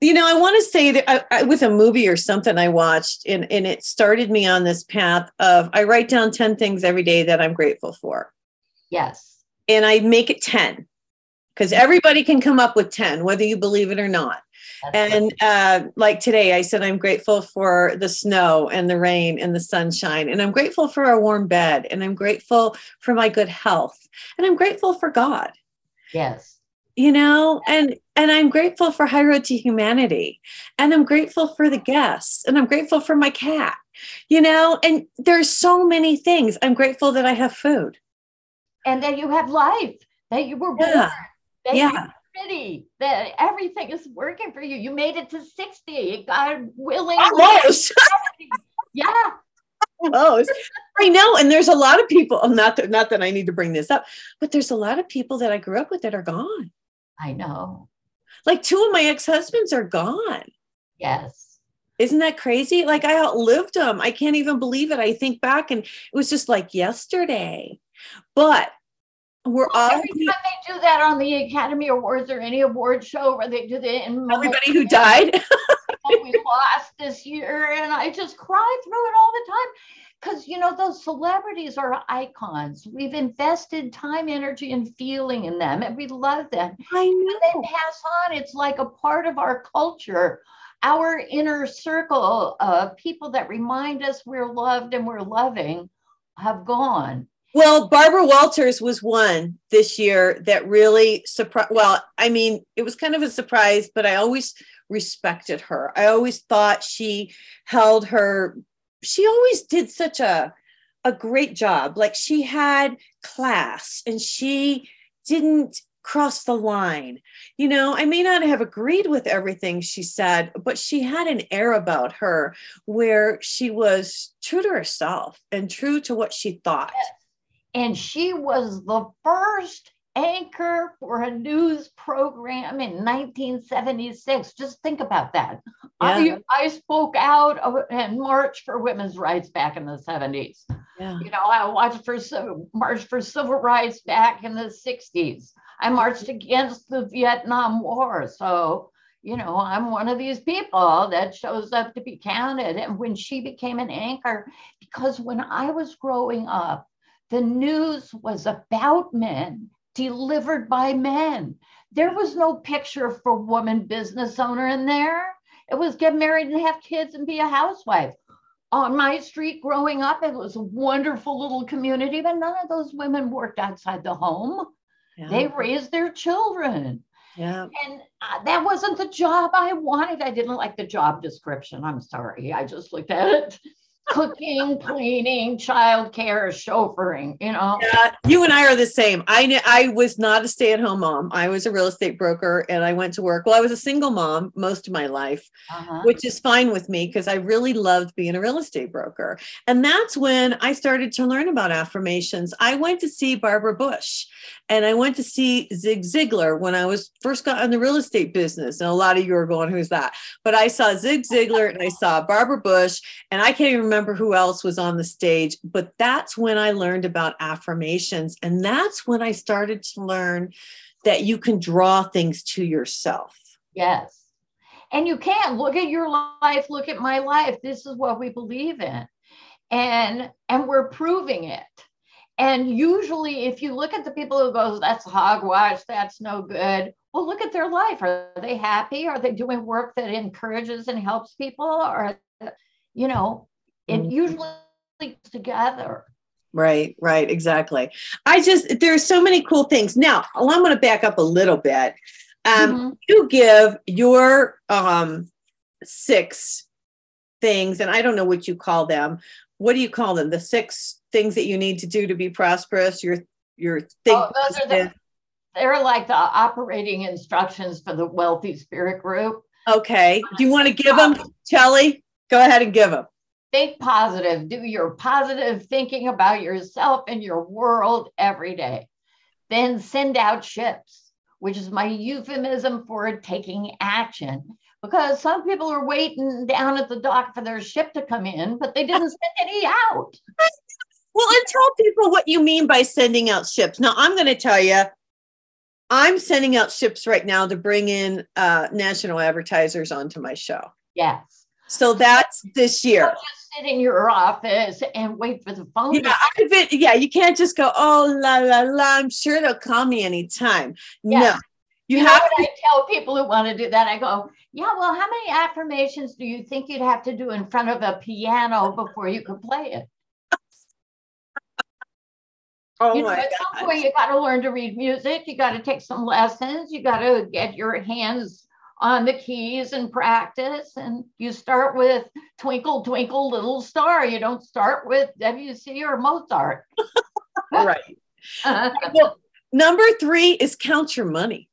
Speaker 1: You know, I want to say that I, I, with a movie or something I watched, and, and it started me on this path of I write down 10 things every day that I'm grateful for.
Speaker 2: Yes.
Speaker 1: And I make it 10 because everybody can come up with 10, whether you believe it or not. And uh, like today, I said, I'm grateful for the snow and the rain and the sunshine. And I'm grateful for a warm bed. And I'm grateful for my good health. And I'm grateful for God,
Speaker 2: yes.
Speaker 1: you know, and and I'm grateful for High Road to Humanity. And I'm grateful for the guests. And I'm grateful for my cat, you know, and there's so many things. I'm grateful that I have food.
Speaker 2: And that you have life, that you were born,
Speaker 1: Yeah.
Speaker 2: that
Speaker 1: Yeah.
Speaker 2: you're pretty, that everything is working for you. You made it to 60. God willing.
Speaker 1: Almost. [LAUGHS]
Speaker 2: Yeah.
Speaker 1: Almost. I know. And there's a lot of people, oh, not that not that I need to bring this up, but there's a lot of people that I grew up with that are gone.
Speaker 2: I know.
Speaker 1: Like two of my ex-husbands are gone.
Speaker 2: Yes.
Speaker 1: Isn't that crazy? Like I outlived them. I can't even believe it. I think back and it was just like yesterday. But we're all
Speaker 2: Every time they do that on the Academy Awards or any award show where they do the in
Speaker 1: everybody who died. [LAUGHS]
Speaker 2: we lost this year, and I just cry through it all the time. Because you know those celebrities are icons. We've invested time, energy, and feeling in them, and we love them.
Speaker 1: I know
Speaker 2: they
Speaker 1: know.
Speaker 2: pass on. It's like a part of our culture, our inner circle of people that remind us we're loved and we're loving have gone.
Speaker 1: Well, Barbara Walters was one this year that really surprised. Well, I mean, it was kind of a surprise, but I always respected her. I always thought she held her, she always did such a, a great job. Like she had class and she didn't cross the line. You know, I may not have agreed with everything she said, but she had an air about her where she was true to herself and true to what she thought.
Speaker 2: And she was the first anchor for a news program in 1976. Just think about that.
Speaker 1: Yeah.
Speaker 2: I, I spoke out of- and marched for women's rights back in the 70s.
Speaker 1: Yeah.
Speaker 2: You know, I watched for marched for civil rights back in the 60s. I marched against the Vietnam War. So, you know, I'm one of these people that shows up to be counted. And when she became an anchor, because when I was growing up, the news was about men, delivered by men. There was no picture for woman business owner in there. It was get married and have kids and be a housewife on my street growing up, it was a wonderful little community, but none of those women worked outside the home.
Speaker 1: Yeah.
Speaker 2: They raised their children.
Speaker 1: yeah.
Speaker 2: And uh, that wasn't the job I wanted. I didn't like the job description. I'm sorry. I just looked at it. Cooking, cleaning, childcare, chauffeuring, you know.
Speaker 1: Yeah, you and I are the same. I I was not a stay-at-home mom. I was a real estate broker and I went to work. Well, I was a single mom most of my life, uh-huh. which is fine with me because I really loved being a real estate broker. And that's when I started to learn about affirmations. I went to see Barbara Bush and I went to see Zig Ziglar when I was first got in the real estate business. And a lot of you are going, who's that? But I saw Zig Ziglar and I saw Barbara Bush, and I can't even remember who else was on the stage. But that's when I learned about affirmations. And that's when I started to learn that you can draw things to yourself.
Speaker 2: Yes. And you can't look at your life, look at my life. This is what we believe in. And and we're proving it and usually, if you look at the people who goes, that's hogwash, that's no good. Well, look at their life. Are they happy? Are they doing work that encourages and helps people? Or, you know, it mm-hmm. usually together.
Speaker 1: Right, right, exactly. I just there's so many cool things. Now, well, I'm going to back up a little bit. Um, mm-hmm. You give your um, six things, and I don't know what you call them. What do you call them? The six things that you need to do to be prosperous your your thing oh, those are the,
Speaker 2: they're like the operating instructions for the wealthy spirit group
Speaker 1: okay do you want to give them Kelly? go ahead and give them
Speaker 2: think positive do your positive thinking about yourself and your world every day then send out ships which is my euphemism for taking action because some people are waiting down at the dock for their ship to come in but they didn't send any out
Speaker 1: well, and tell people what you mean by sending out ships. Now, I'm going to tell you, I'm sending out ships right now to bring in uh, national advertisers onto my show.
Speaker 2: Yes.
Speaker 1: So that's this year.
Speaker 2: just sit in your office and wait for the phone.
Speaker 1: Yeah, been, yeah, you can't just go, oh la la la. I'm sure they'll call me anytime. Yeah. No.
Speaker 2: You, you have to- I tell people who want to do that, I go, yeah, well, how many affirmations do you think you'd have to do in front of a piano before you could play it? [LAUGHS] Oh you know, at some point you got to learn to read music. You got to take some lessons. You got to get your hands on the keys and practice. And you start with Twinkle, Twinkle, Little Star. You don't start with WC or Mozart. [LAUGHS]
Speaker 1: right. Uh-huh. well, number three is count your money.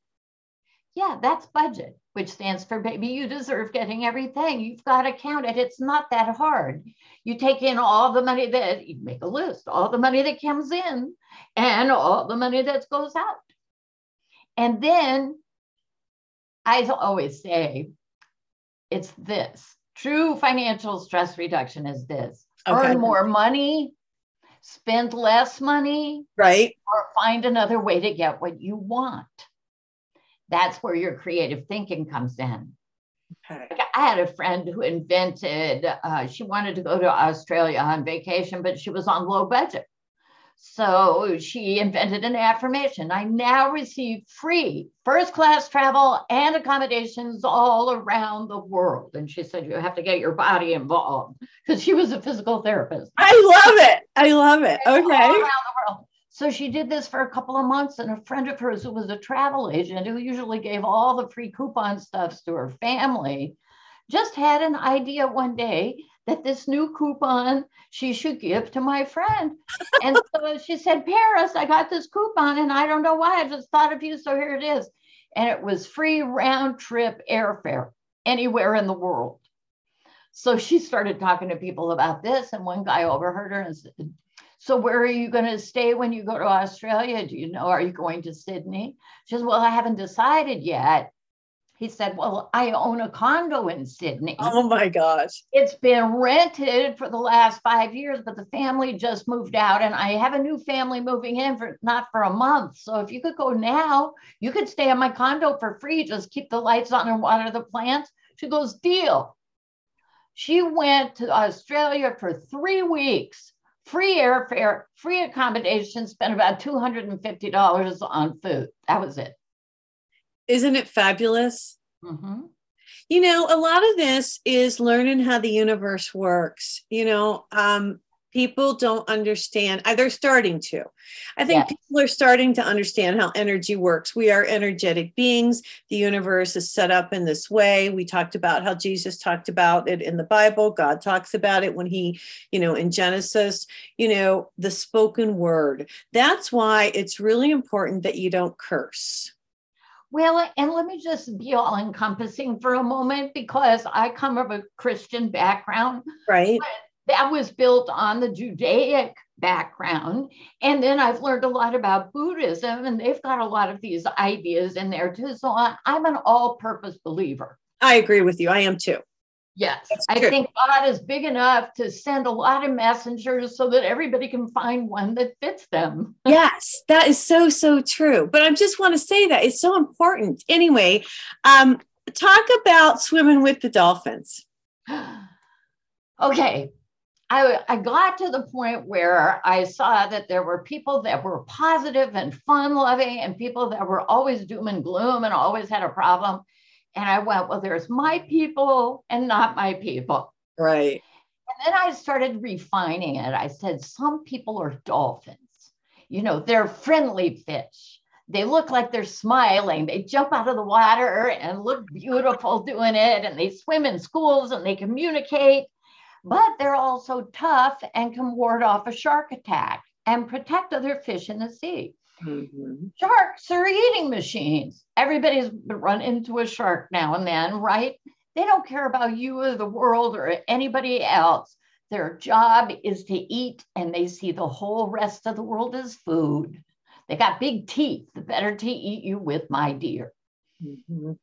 Speaker 2: Yeah, that's budget, which stands for baby, you deserve getting everything. You've got to count it. It's not that hard you take in all the money that you make a list, all the money that comes in and all the money that goes out. And then I always say it's this true financial stress reduction is this okay. earn more money, spend less money,
Speaker 1: right?
Speaker 2: Or find another way to get what you want. That's where your creative thinking comes in. Okay. I had a friend who invented, uh, she wanted to go to Australia on vacation, but she was on low budget. So she invented an affirmation. I now receive free first class travel and accommodations all around the world. And she said, You have to get your body involved because she was a physical therapist.
Speaker 1: I love it. I love it. Okay.
Speaker 2: So she did this for a couple of months, and a friend of hers who was a travel agent who usually gave all the free coupon stuffs to her family just had an idea one day that this new coupon she should give to my friend. And so she said, Paris, I got this coupon and I don't know why. I just thought of you. So here it is. And it was free round trip airfare anywhere in the world. So she started talking to people about this. And one guy overheard her and said, so where are you going to stay when you go to Australia? Do you know? Are you going to Sydney? She says, Well, I haven't decided yet. He said, Well, I own a condo in Sydney.
Speaker 1: Oh my gosh.
Speaker 2: It's been rented for the last five years, but the family just moved out, and I have a new family moving in for not for a month. So if you could go now, you could stay in my condo for free. Just keep the lights on and water the plants. She goes, Deal. She went to Australia for three weeks free airfare, free accommodation, spent about $250 on food. That was it.
Speaker 1: Isn't it fabulous? Mm-hmm. You know, a lot of this is learning how the universe works. You know, um, people don't understand uh, they're starting to i think
Speaker 2: Yes.
Speaker 1: people are starting to understand how energy works we are energetic beings the universe is set up in this way we talked about how jesus talked about it in the bible god talks about it when he you know in genesis you know the spoken word that's why it's really important that you don't curse
Speaker 2: Well, and let me just be all encompassing for a moment because I come from a Christian background
Speaker 1: right
Speaker 2: that was built on the Judaic background. And then I've learned a lot about Buddhism, and they've got a lot of these ideas in there too. So I'm an all purpose believer.
Speaker 1: i agree with you i am too
Speaker 2: Yes,
Speaker 1: That's
Speaker 2: I think God is big enough to send a lot of messengers so that everybody can find one that fits them. [LAUGHS]
Speaker 1: yes that is so so true but i just want to say that it's so important anyway um talk about swimming with the dolphins [GASPS]
Speaker 2: okay. I, I got to the point where I saw that there were people that were positive and fun loving and people that were always doom and gloom and always had a problem. And I went, well, there's my people and not my people.
Speaker 1: right
Speaker 2: And then I started refining it. I said, some people are dolphins. You know, they're friendly fish. They look like they're smiling. They jump out of the water and look beautiful doing it. And they swim in schools and they communicate. But they're also tough and can ward off a shark attack and protect other fish in the sea.
Speaker 1: Mhm.
Speaker 2: Sharks are eating machines. Everybody's run into a shark now and then, right? They don't care about you or the world or anybody else. Their job is to eat, and they see the whole rest of the world as food. They got big teeth, the better to eat you with, my dear.
Speaker 1: Mhm.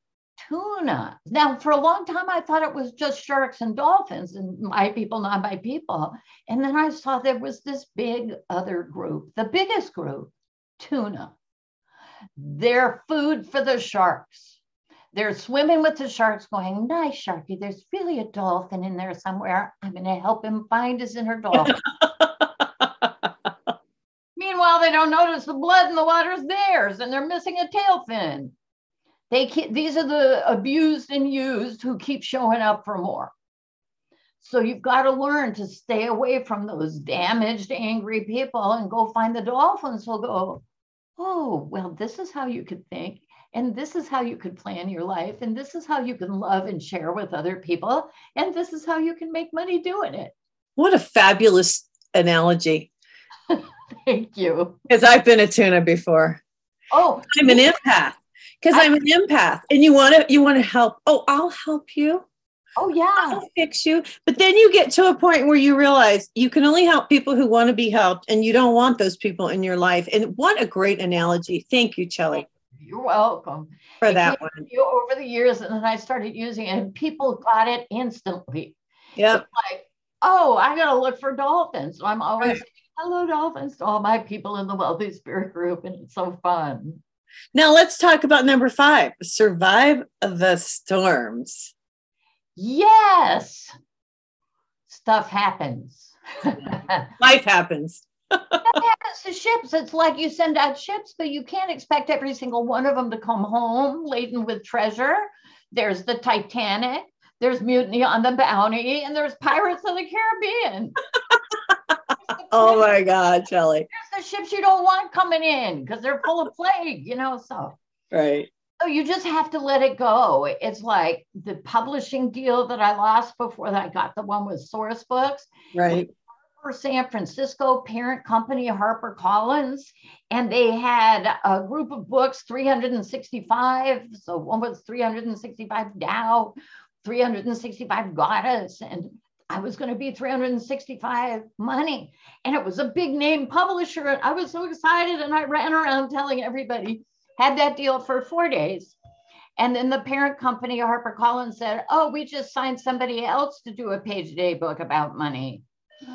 Speaker 2: Tuna. Now, for a long time, I thought it was just sharks and dolphins and my people, not my people. And then I saw there was this big other group, the biggest group, tuna. They're food for the sharks. They're swimming with the sharks, going, Nice, Sharky. There's really a dolphin in there somewhere. I'm going to help him find his inner dolphin. [LAUGHS] Meanwhile, they don't notice the blood in the water's theirs and they're missing a tail fin. They keep, these are the abused and used who keep showing up for more. So you've got to learn to stay away from those damaged, angry people and go find the dolphins who'll go, oh, well, this is how you could think. And this is how you could plan your life. And this is how you can love and share with other people. And this is how you can make money doing it.
Speaker 1: what a fabulous analogy [LAUGHS]
Speaker 2: Thank you.
Speaker 1: because i've been a tuna before
Speaker 2: Oh,
Speaker 1: i'm an empath because i'm an empath and you want to you want to help oh i'll help you
Speaker 2: oh, yeah.
Speaker 1: I'll fix you. But then you get to a point where you realize you can only help people who want to be helped, and you don't want those people in your life. And what a great analogy. Thank you, Chelly,
Speaker 2: You're welcome.
Speaker 1: for
Speaker 2: It
Speaker 1: that one.
Speaker 2: over the years, and then I started using it, and people got it instantly.
Speaker 1: Yep.
Speaker 2: Like, oh, I gotta look for dolphins. So I'm always saying, hello, dolphins, to all my people in the Wealthy Spirit Group, and it's so fun.
Speaker 1: Now let's talk about number five survive the storms.
Speaker 2: Yes, stuff happens. [LAUGHS]
Speaker 1: Life happens.
Speaker 2: happens to ships. It's like you send out ships, but you can't expect every single one of them to come home laden with treasure. There's the Titanic, there's Mutiny on the Bounty, and there's Pirates of the Caribbean. [LAUGHS]
Speaker 1: Oh my God, Chelly.
Speaker 2: There's the ships you don't want coming in because they're full of plague, you know. So,
Speaker 1: Right.
Speaker 2: So you just have to let it go. It's like the publishing deal that I lost before that I got the one with Sourcebooks.
Speaker 1: Right.
Speaker 2: for San Francisco parent company Harper Collins, and they had a group of books, 365. So one was 365 Tao, 365 Goddess, and I was going to be 365 money. And it was a big name publisher. And I was so excited. And I ran around telling everybody, had that deal for four days. And then the parent company, HarperCollins, said, Oh, we just signed somebody else to do a page a day book about money. [SIGHS]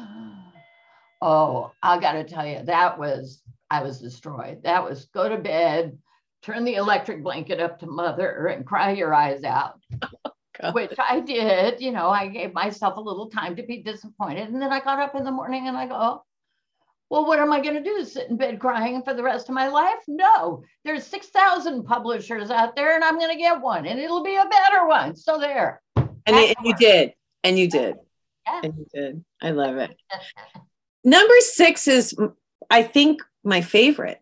Speaker 2: Oh, I got to tell you, that was, I was destroyed. That was go to bed, turn the electric blanket up to mother, and cry your eyes out,
Speaker 1: God. [LAUGHS]
Speaker 2: which I did. You know, I gave myself a little time to be disappointed. And then I got up in the morning and I go, well, what am I going to do? Sit in bed crying for the rest of my life? No, there's 6,000 publishers out there and I'm going to get one and it'll be a better one. So there.
Speaker 1: And, it- and you did. And you did.
Speaker 2: Yeah.
Speaker 1: And you did. I love it. [LAUGHS] Number six is, I think, my favorite.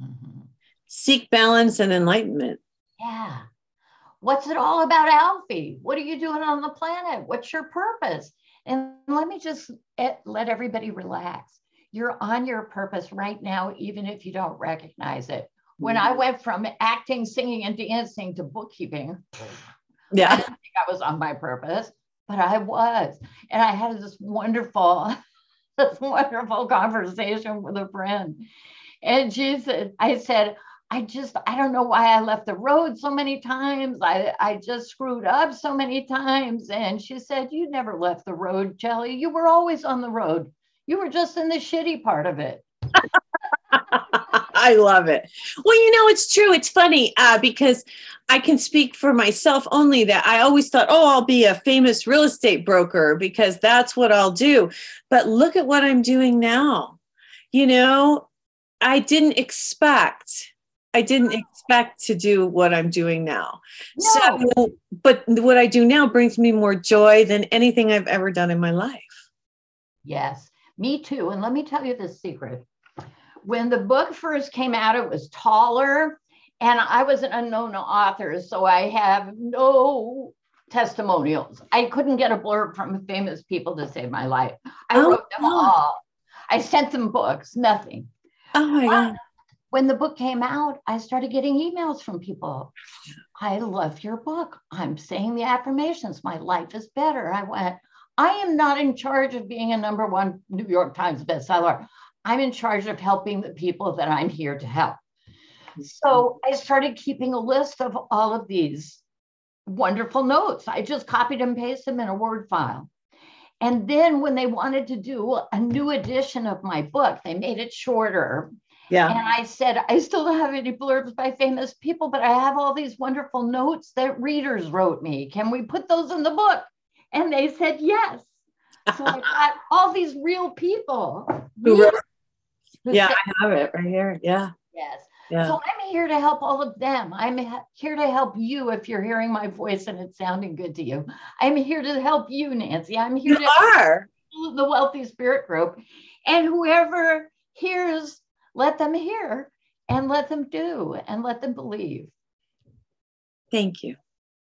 Speaker 1: Mm-hmm. Seek balance and enlightenment.
Speaker 2: Yeah. What's it all about, Alfie? What are you doing on the planet? What's your purpose? And let me just eh, let everybody relax. You're on your purpose right now, even if you don't recognize it. When I mm-hmm. went from acting, singing, and dancing to bookkeeping, [LAUGHS]
Speaker 1: yeah,
Speaker 2: I didn't think I was on my purpose, but I was. And I had this wonderful, [LAUGHS] this wonderful conversation with a friend. And she said, I said, I just, I don't know why I left the road so many times. I, I just screwed up so many times. And she said, You never left the road, Chelly. You were always on the road. You were just in the shitty part of it. [LAUGHS]
Speaker 1: I love it. Well, you know, it's true. It's funny uh, because I can speak for myself only that I always thought, oh, I'll be a famous real estate broker because that's what I'll do. But look at what I'm doing now. You know, I didn't expect I didn't expect to do what I'm doing now. No. So, but what I do now brings me more joy than anything I've ever done in my life.
Speaker 2: Yes, me too. And let me tell you the secret. When the book first came out, it was taller, and I was an unknown author, so I have no testimonials. I couldn't get a blurb from famous people to save my life. I oh, wrote them all. I sent them books, nothing.
Speaker 1: Oh my God
Speaker 2: when the book came out, I started getting emails from people. I love your book. I'm saying the affirmations. My life is better. I went, I am not in charge of being a number one New York Times bestseller. I'm in charge of helping the people that I'm here to help. So I started keeping a list of all of these wonderful notes. I just copied and pasted them in a Word file. And then when they wanted to do a new edition of my book, they made it shorter
Speaker 1: yeah.
Speaker 2: And I said, I still don't have any blurbs by famous people, but I have all these wonderful notes that readers wrote me. Can we put those in the book? And they said yes. So I [LAUGHS] got all these real people.
Speaker 1: Who wrote, yeah, said, I have it right here. Yeah.
Speaker 2: Yes. Yeah. So I'm here to help all of them. I'm here to help you if you're hearing my voice and it's sounding good to you. I'm here to help you, Nancy. I'm here
Speaker 1: you
Speaker 2: to
Speaker 1: are.
Speaker 2: the Wealthy Spirit Group. And whoever hears let them hear and let them do and let them believe.
Speaker 1: Thank you.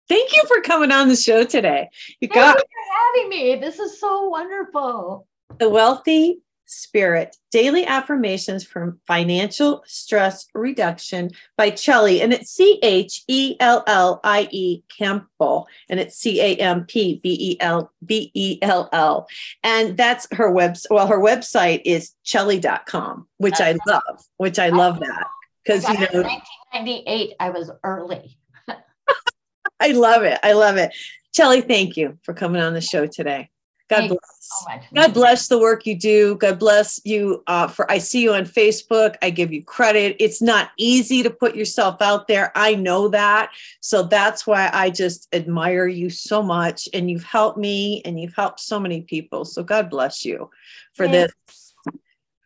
Speaker 1: Thank you for coming on the show today.
Speaker 2: You Thank got you for having me. This is so wonderful.
Speaker 1: The Wealthy Spirit Daily Affirmations for Financial Stress Reduction by Chelly. And it's C H E L L I E Campbell. And it's C A M P B E L B E L L. And that's her website. Well, her website is chellie.com, which I love, which I love that. Because, you know,
Speaker 2: 1998, I was early.
Speaker 1: I love it. I love it. Chellie, thank you for coming on the show today. God Thanks bless. So God bless the work you do. God bless you uh, for. I see you on Facebook. I give you credit. It's not easy to put yourself out there. I know that. So that's why I just admire you so much. And you've helped me, and you've helped so many people. So God bless you for Thanks. this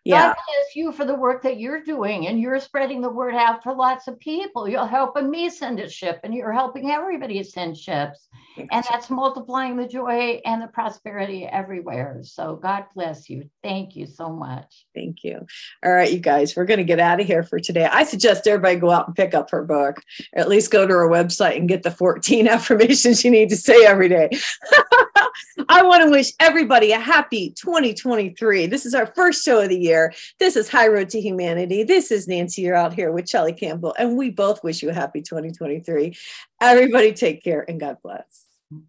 Speaker 2: yeah. God bless you for the work that you're doing and you're spreading the word out for lots of people. You're helping me send a ship and you're helping everybody send ships. And that's multiplying the joy and the prosperity everywhere. So God bless you. Thank you so much.
Speaker 1: Thank you. All right, you guys, we're going to get out of here for today. I suggest everybody go out and pick up her book, or at least go to her website and get the 14 [LAUGHS] affirmations you need to say every day. [LAUGHS] [LAUGHS] I want to wish everybody a happy 2023. This is our first show of the year. This is High Road to Humanity. This is Nancy. You're out here with Chellie Campbell, and we both wish you a happy 2023. Everybody take care and God bless.